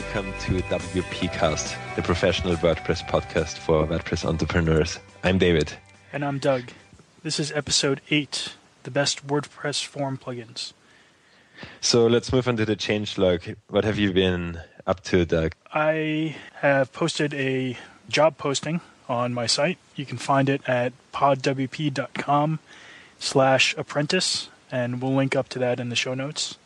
welcome to WPcast, the professional WordPress podcast for WordPress entrepreneurs. I'm David. And I'm Doug. This is episode 8 The Best WordPress Form Plugins. So let's move on to the changelog. What have you been up to, Doug? I have posted a job posting on my site. You can find it at podwp.com slash apprentice, and we'll link up to that in the show notes.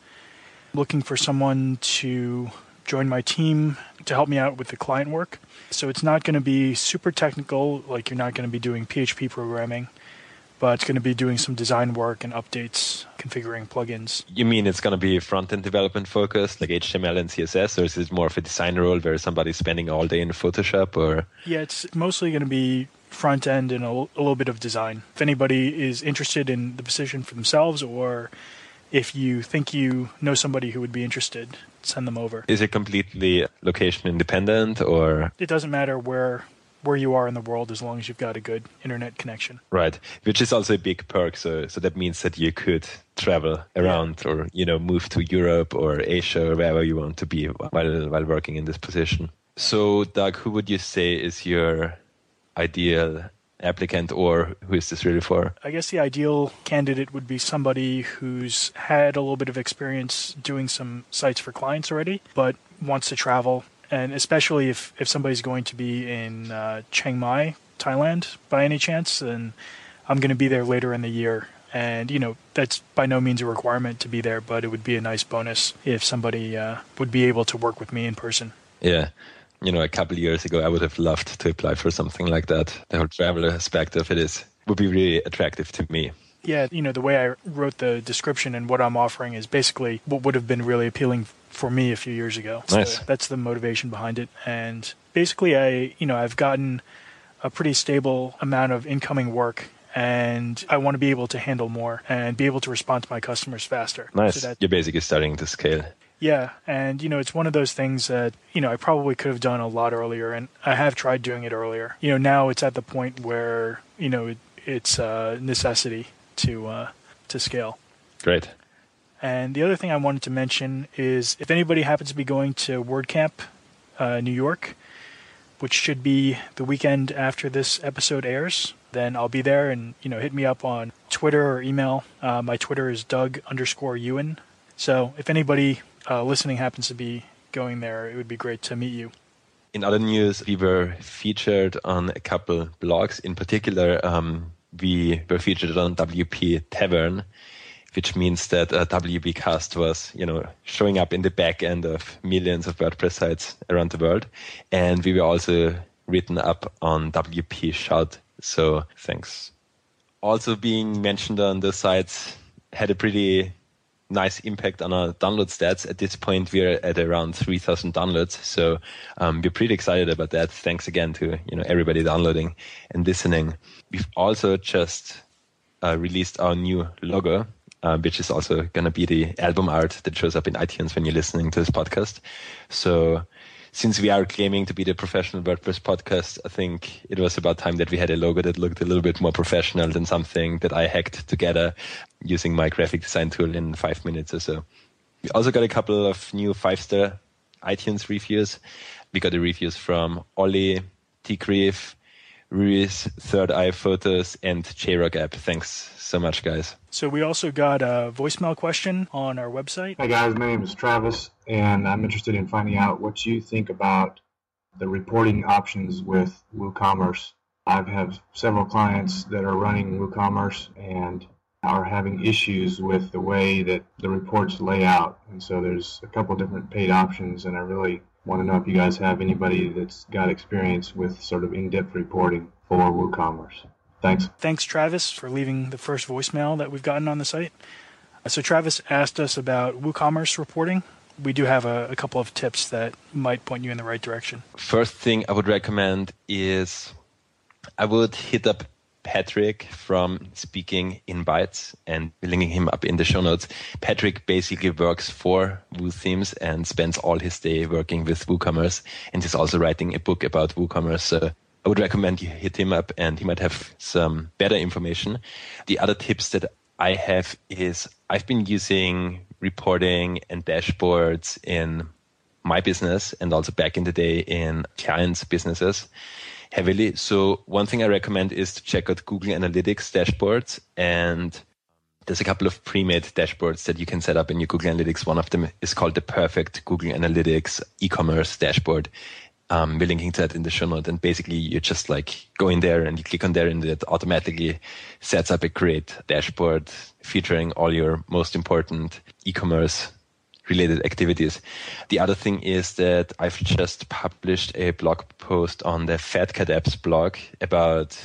Looking for someone to join my team to help me out with the client work. So it's not going to be super technical, like you're not going to be doing PHP programming, but it's going to be doing some design work and updates, configuring plugins. You mean it's going to be front end development focused, like HTML and CSS, or is it more of a design role where somebody's spending all day in Photoshop? Or yeah, it's mostly going to be front end and a, a little bit of design. If anybody is interested in the position for themselves or if you think you know somebody who would be interested, send them over. Is it completely location independent or? It doesn't matter where where you are in the world as long as you've got a good internet connection. Right, which is also a big perk. So, so that means that you could travel around yeah. or you know move to Europe or Asia or wherever you want to be while while working in this position. So, Doug, who would you say is your ideal applicant or who is this really for? I guess the ideal candidate would be somebody who's had a little bit of experience doing some sites for clients already, but wants to travel. And especially if, if somebody's going to be in uh, Chiang Mai, Thailand, by any chance, then I'm going to be there later in the year. And, you know, that's by no means a requirement to be there, but it would be a nice bonus if somebody uh, would be able to work with me in person. Yeah you know, a couple of years ago, I would have loved to apply for something like that. The whole travel aspect of it is would be really attractive to me. Yeah, you know, the way I wrote the description and what I'm offering is basically what would have been really appealing for me a few years ago. Nice. So that's the motivation behind it. And basically, I, you know, I've gotten a pretty stable amount of incoming work and I want to be able to handle more and be able to respond to my customers faster. Nice. So that, You're basically starting to scale. Yeah, and you know, it's one of those things that you know I probably could have done a lot earlier, and I have tried doing it earlier. You know, now it's at the point where you know it, it's a necessity to uh, to scale. Great. And the other thing I wanted to mention is if anybody happens to be going to WordCamp, uh, New York, which should be the weekend after this episode airs, then I'll be there, and you know, hit me up on Twitter or email. Uh, my Twitter is Doug underscore Ewan. So if anybody uh, listening happens to be going there, it would be great to meet you. In other news, we were featured on a couple blogs. In particular, um, we were featured on WP Tavern, which means that uh, WP Cast was, you know, showing up in the back end of millions of WordPress sites around the world. And we were also written up on WP Shout. So thanks. Also being mentioned on the sites had a pretty nice impact on our download stats. At this point, we're at around 3,000 downloads. So um, we're pretty excited about that. Thanks again to you know everybody downloading and listening. We've also just uh, released our new logo, uh, which is also going to be the album art that shows up in iTunes when you're listening to this podcast. So since we are claiming to be the professional WordPress podcast, I think it was about time that we had a logo that looked a little bit more professional than something that I hacked together using my graphic design tool in five minutes or so. We also got a couple of new five star iTunes reviews. We got the reviews from Ollie, T. Grief, Ruiz, Third Eye Photos, and JRock App. Thanks so much, guys. So we also got a voicemail question on our website. Hi, guys. My name is Travis, and I'm interested in finding out what you think about the reporting options with WooCommerce. I have several clients that are running WooCommerce and are having issues with the way that the reports lay out. And so there's a couple different paid options, and I really want to know if you guys have anybody that's got experience with sort of in-depth reporting for WooCommerce. Thanks. Thanks, Travis, for leaving the first voicemail that we've gotten on the site. Uh, so, Travis asked us about WooCommerce reporting. We do have a, a couple of tips that might point you in the right direction. First thing I would recommend is I would hit up Patrick from Speaking in Bytes and linking him up in the show notes. Patrick basically works for WooThemes and spends all his day working with WooCommerce and he's also writing a book about WooCommerce. So I would recommend you hit him up and he might have some better information. The other tips that I have is I've been using reporting and dashboards in my business and also back in the day in clients' businesses heavily. So one thing I recommend is to check out Google Analytics dashboards and there's a couple of pre-made dashboards that you can set up in your Google Analytics. One of them is called the perfect Google Analytics e-commerce dashboard. Um, we're linking to that in the show note. And basically you just like go in there and you click on there and it automatically sets up a great dashboard featuring all your most important e-commerce related activities. The other thing is that I've just published a blog post on the FatCat Apps blog about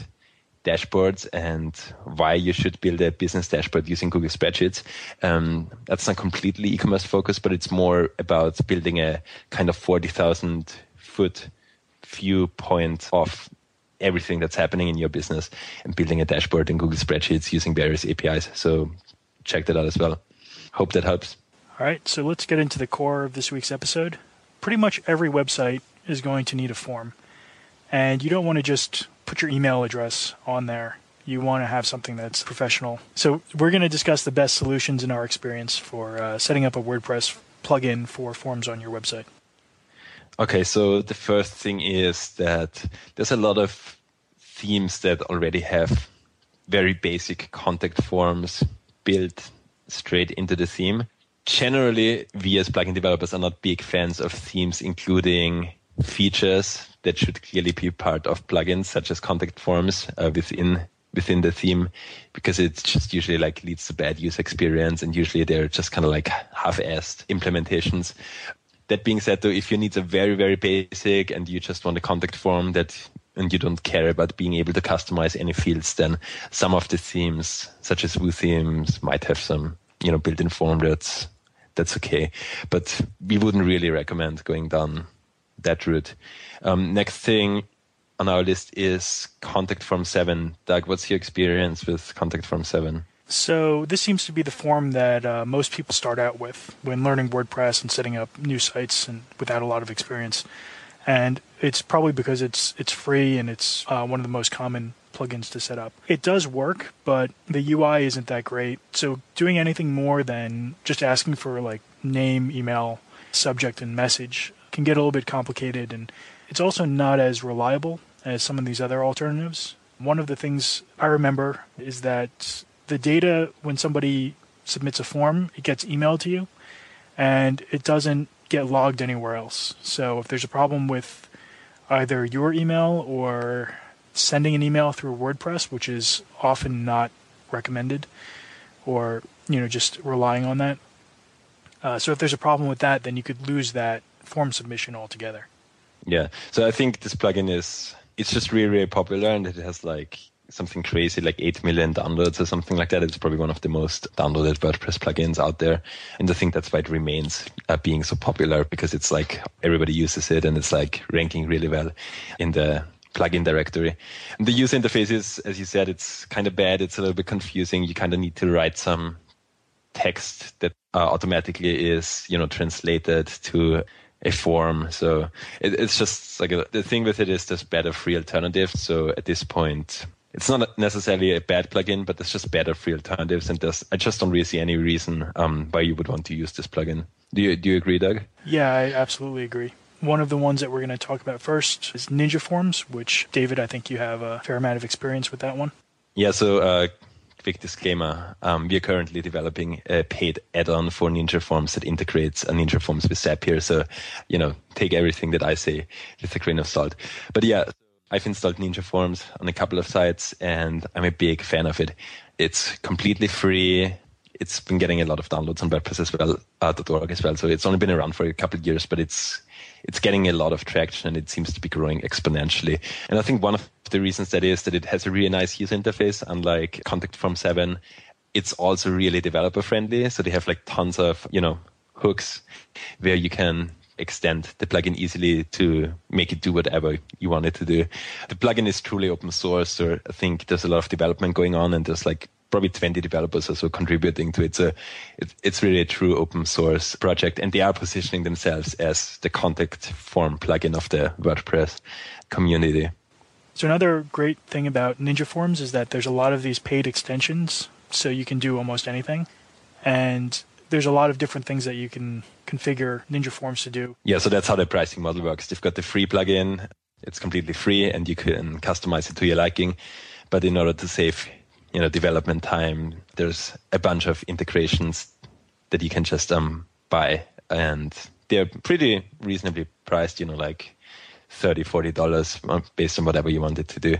dashboards and why you should build a business dashboard using Google Spreadsheets. Um, that's not completely e-commerce focused, but it's more about building a kind of 40,000 foot viewpoint of everything that's happening in your business and building a dashboard in Google Spreadsheets using various APIs. So check that out as well. Hope that helps. All right, so let's get into the core of this week's episode. Pretty much every website is going to need a form. And you don't want to just put your email address on there. You want to have something that's professional. So, we're going to discuss the best solutions in our experience for uh, setting up a WordPress plugin for forms on your website. Okay, so the first thing is that there's a lot of themes that already have very basic contact forms built straight into the theme generally, we as plugin developers are not big fans of themes including features that should clearly be part of plugins, such as contact forms uh, within within the theme, because it just usually like leads to bad user experience, and usually they're just kind of like half-assed implementations. That being said, though, if you need a very very basic and you just want a contact form that and you don't care about being able to customize any fields, then some of the themes, such as Woo themes, might have some you know built-in form that's that's okay. But we wouldn't really recommend going down that route. Um, next thing on our list is Contact Form 7. Doug, what's your experience with Contact Form 7? So this seems to be the form that uh, most people start out with when learning WordPress and setting up new sites and without a lot of experience. And it's probably because it's it's free and it's uh, one of the most common plugins to set up. It does work, but the UI isn't that great. So doing anything more than just asking for like name, email, subject, and message can get a little bit complicated. And it's also not as reliable as some of these other alternatives. One of the things I remember is that the data, when somebody submits a form, it gets emailed to you and it doesn't get logged anywhere else. So if there's a problem with either your email or sending an email through WordPress, which is often not recommended, or you know just relying on that. Uh, so if there's a problem with that, then you could lose that form submission altogether. Yeah. So I think this plugin is it's just really really popular and it has like something crazy like 8 million downloads or something like that. It's probably one of the most downloaded WordPress plugins out there. And I think that's why it remains uh, being so popular because it's like everybody uses it and it's like ranking really well in the plugin directory. And the user interface is, as you said, it's kind of bad. It's a little bit confusing. You kind of need to write some text that uh, automatically is, you know, translated to a form. So it, it's just like a, the thing with it is there's better free alternatives. So at this point, it's not necessarily a bad plugin, but there's just better free alternatives. And I just don't really see any reason um, why you would want to use this plugin. Do you, do you agree, Doug? Yeah, I absolutely agree. One of the ones that we're going to talk about first is Ninja Forms, which, David, I think you have a fair amount of experience with that one. Yeah, so uh, quick disclaimer um, we are currently developing a paid add on for Ninja Forms that integrates a Ninja Forms with Zapier. So, you know, take everything that I say with a grain of salt. But yeah, I've installed Ninja Forms on a couple of sites and I'm a big fan of it. It's completely free it's been getting a lot of downloads on WordPress as well, uh, .org as well. So it's only been around for a couple of years, but it's it's getting a lot of traction and it seems to be growing exponentially. And I think one of the reasons that is that it has a really nice user interface, unlike Contact Form 7. It's also really developer friendly. So they have like tons of, you know, hooks where you can extend the plugin easily to make it do whatever you want it to do. The plugin is truly open source, so I think there's a lot of development going on and there's like probably 20 developers also contributing to it. So it, it's really a true open source project and they are positioning themselves as the contact form plugin of the WordPress community. So another great thing about Ninja Forms is that there's a lot of these paid extensions, so you can do almost anything. And there's a lot of different things that you can configure Ninja Forms to do. Yeah, so that's how the pricing model works. They've got the free plugin. It's completely free and you can customize it to your liking. But in order to save, you know, development time, there's a bunch of integrations that you can just um, buy and they're pretty reasonably priced, you know, like 30 $40 uh, based on whatever you wanted to do.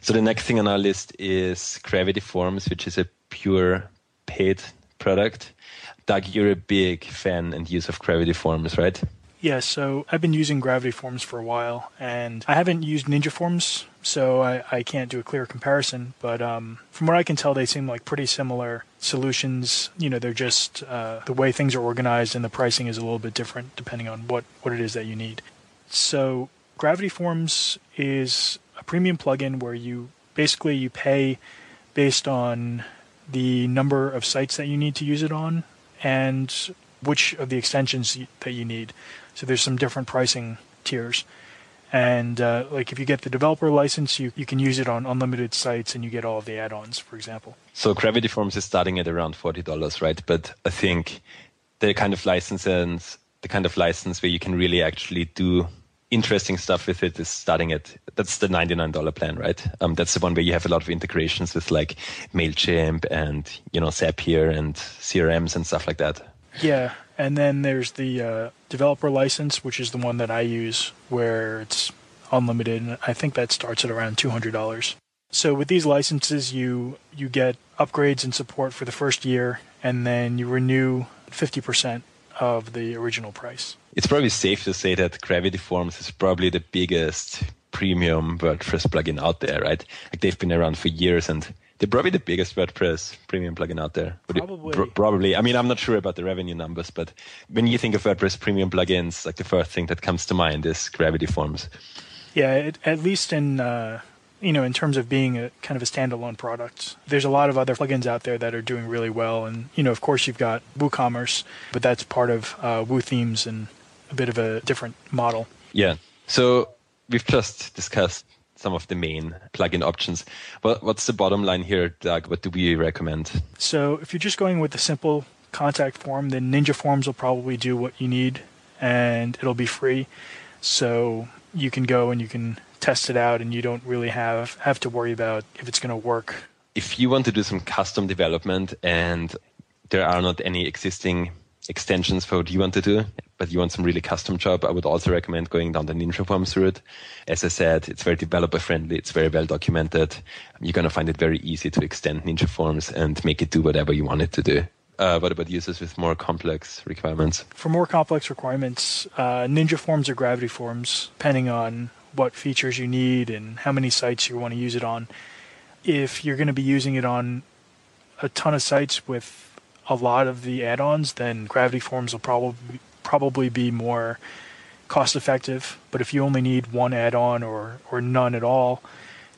So the next thing on our list is Gravity Forms, which is a pure paid product. Doug, you're a big fan and use of Gravity Forms, right? Yeah, so I've been using Gravity Forms for a while, and I haven't used Ninja Forms, so I, I can't do a clear comparison. But um, from what I can tell, they seem like pretty similar solutions. You know, they're just uh, the way things are organized, and the pricing is a little bit different depending on what, what it is that you need. So Gravity Forms is a premium plugin where you basically you pay based on the number of sites that you need to use it on and which of the extensions that you need. So there's some different pricing tiers. And uh, like if you get the developer license, you, you can use it on unlimited sites and you get all the add-ons, for example. So Gravity Forms is starting at around forty dollars, right? But I think the kind of license and the kind of license where you can really actually do interesting stuff with it is starting at that's the $99 plan right? Um, that's the one where you have a lot of integrations with like mailchimp and you know zapier and crms and stuff like that. Yeah and then there's the uh, developer license which is the one that i use where it's unlimited and i think that starts at around $200 so with these licenses you you get upgrades and support for the first year and then you renew 50% of the original price it's probably safe to say that Gravity Forms is probably the biggest premium WordPress plugin out there, right? Like they've been around for years and they're probably the biggest WordPress premium plugin out there. Probably. Pr- probably. I mean, I'm not sure about the revenue numbers, but when you think of WordPress premium plugins, like the first thing that comes to mind is Gravity Forms. Yeah, it, at least in uh, you know, in terms of being a kind of a standalone product. There's a lot of other plugins out there that are doing really well, and you know, of course, you've got WooCommerce, but that's part of uh, WooThemes and a bit of a different model. Yeah. So we've just discussed some of the main plugin options. What, what's the bottom line here, Doug? What do we recommend? So if you're just going with the simple contact form, then Ninja Forms will probably do what you need and it'll be free. So you can go and you can test it out and you don't really have, have to worry about if it's going to work. If you want to do some custom development and there are not any existing extensions for what you want to do, but you want some really custom job, I would also recommend going down the Ninja Forms route. As I said, it's very developer friendly. It's very well documented. You're going to find it very easy to extend Ninja Forms and make it do whatever you want it to do. Uh, what about users with more complex requirements? For more complex requirements, uh, Ninja Forms or Gravity Forms, depending on what features you need and how many sites you want to use it on. If you're going to be using it on a ton of sites with a lot of the add-ons, then Gravity Forms will probably probably be more cost effective. But if you only need one add-on or or none at all,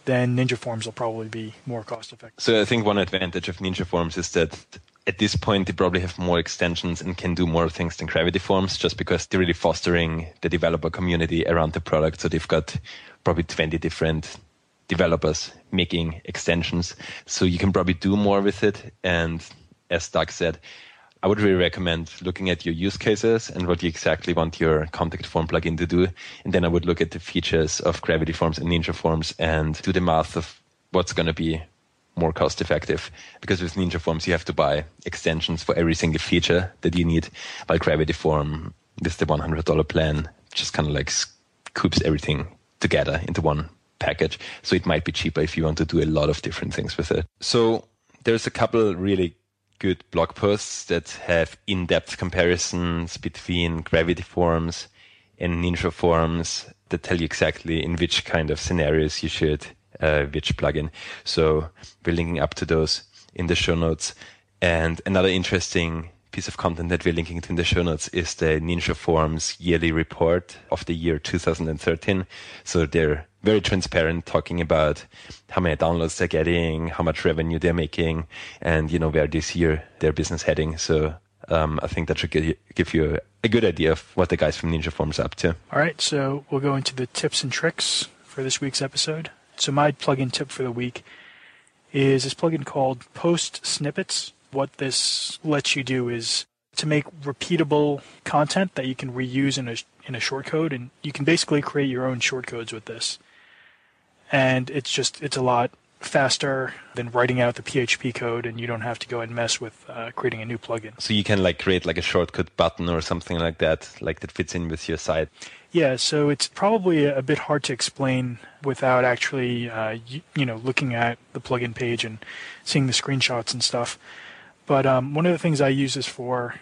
then Ninja Forms will probably be more cost effective. So I think one advantage of Ninja Forms is that at this point they probably have more extensions and can do more things than Gravity Forms just because they're really fostering the developer community around the product. So they've got probably 20 different developers making extensions. So you can probably do more with it and as Doug said, I would really recommend looking at your use cases and what you exactly want your contact form plugin to do. And then I would look at the features of Gravity Forms and Ninja Forms and do the math of what's going to be more cost effective. Because with Ninja Forms, you have to buy extensions for every single feature that you need. While Gravity Form, this the $100 plan, just kind of like scoops everything together into one package. So it might be cheaper if you want to do a lot of different things with it. So there's a couple really good blog posts that have in-depth comparisons between Gravity Forms and Ninja Forms that tell you exactly in which kind of scenarios you should uh, which plugin. So we're linking up to those in the show notes. And another interesting piece of content that we're linking to in the show notes is the Ninja Forms yearly report of the year 2013. So they're very transparent, talking about how many downloads they're getting, how much revenue they're making, and you know where this year their business heading. So um, I think that should give you a good idea of what the guys from Ninja Forms are up to. All right, so we'll go into the tips and tricks for this week's episode. So my plugin tip for the week is this plugin called Post Snippets. What this lets you do is to make repeatable content that you can reuse in a in a shortcode, and you can basically create your own shortcodes with this. And it's just it's a lot faster than writing out the PHP code, and you don't have to go and mess with uh, creating a new plugin. So you can like create like a shortcut button or something like that, like that fits in with your site. Yeah, so it's probably a bit hard to explain without actually, uh, you, you, know, looking at the plugin page and seeing the screenshots and stuff. But um, one of the things I use this for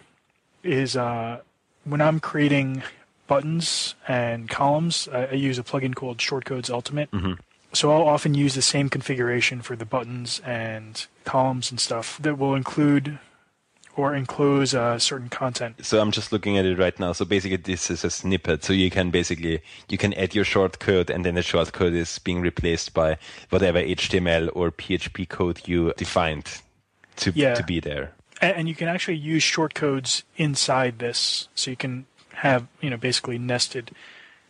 is uh, when I'm creating buttons and columns, I, I, use a plugin called Shortcodes Ultimate. Mm-hmm. So I'll often use the same configuration for the buttons and columns and stuff that will include or enclose uh, certain content. So I'm just looking at it right now. So basically, this is a snippet. So you can basically you can add your shortcode, and then the shortcode is being replaced by whatever HTML or PHP code you defined to yeah. to be there. And you can actually use shortcodes inside this, so you can have you know basically nested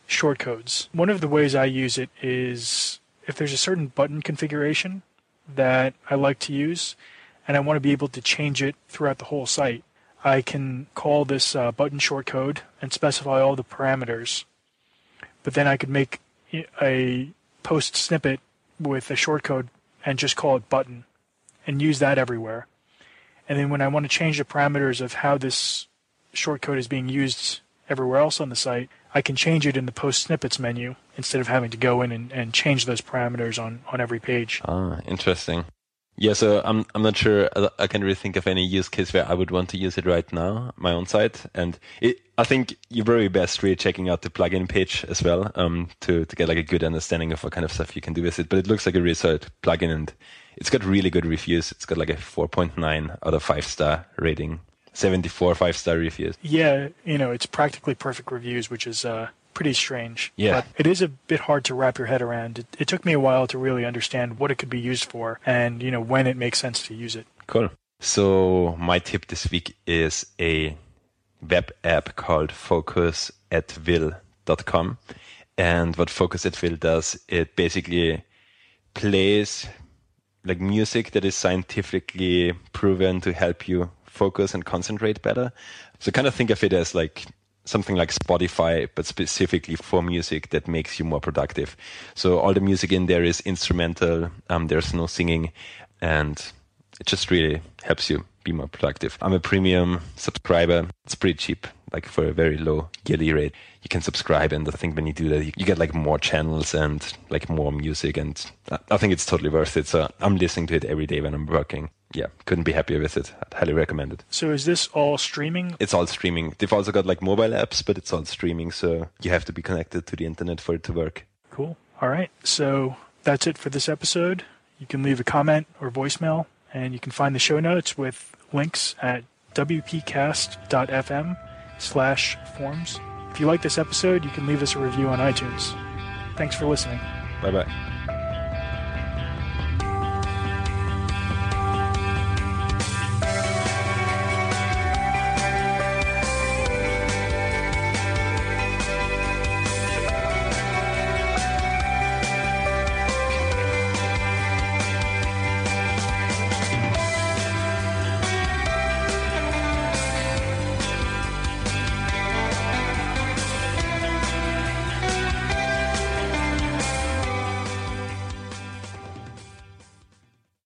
shortcodes. One of the ways I use it is if there's a certain button configuration that I like to use and I want to be able to change it throughout the whole site, I can call this uh, button shortcode and specify all the parameters. But then I could make a post snippet with a shortcode and just call it button and use that everywhere. And then when I want to change the parameters of how this shortcode is being used everywhere else on the site, I can change it in the post snippets menu instead of having to go in and, and change those parameters on, on every page. Ah, interesting. Yeah, so I'm I'm not sure I can really think of any use case where I would want to use it right now, my own site, and it, I think you're very best really checking out the plugin page as well um, to to get like a good understanding of what kind of stuff you can do with it. But it looks like a really solid plugin, and it's got really good reviews. It's got like a 4.9 out of five star rating 74 five star reviews. Yeah, you know, it's practically perfect reviews, which is uh, pretty strange. Yeah. But it is a bit hard to wrap your head around. It, it took me a while to really understand what it could be used for and, you know, when it makes sense to use it. Cool. So my tip this week is a web app called Focus at Will.com. And what Focus at Will does, it basically plays like music that is scientifically proven to help you focus and concentrate better. So kind of think of it as like something like Spotify, but specifically for music that makes you more productive. So all the music in there is instrumental. Um, there's no singing and it just really helps you be more productive. I'm a premium subscriber. It's pretty cheap, like for a very low yearly rate. You can subscribe, and I think when you do that, you, you get like more channels and like more music, and I think it's totally worth it. So I'm listening to it every day when I'm working yeah, couldn't be happier with it. I'd highly recommend it. So is this all streaming? It's all streaming. They've also got like mobile apps, but it's all streaming, so you have to be connected to the internet for it to work. Cool. All right. So that's it for this episode. You can leave a comment or voicemail, and you can find the show notes with links at wpcast.fm slash forms. If you like this episode, you can leave us a review on iTunes. Thanks for listening. Bye bye.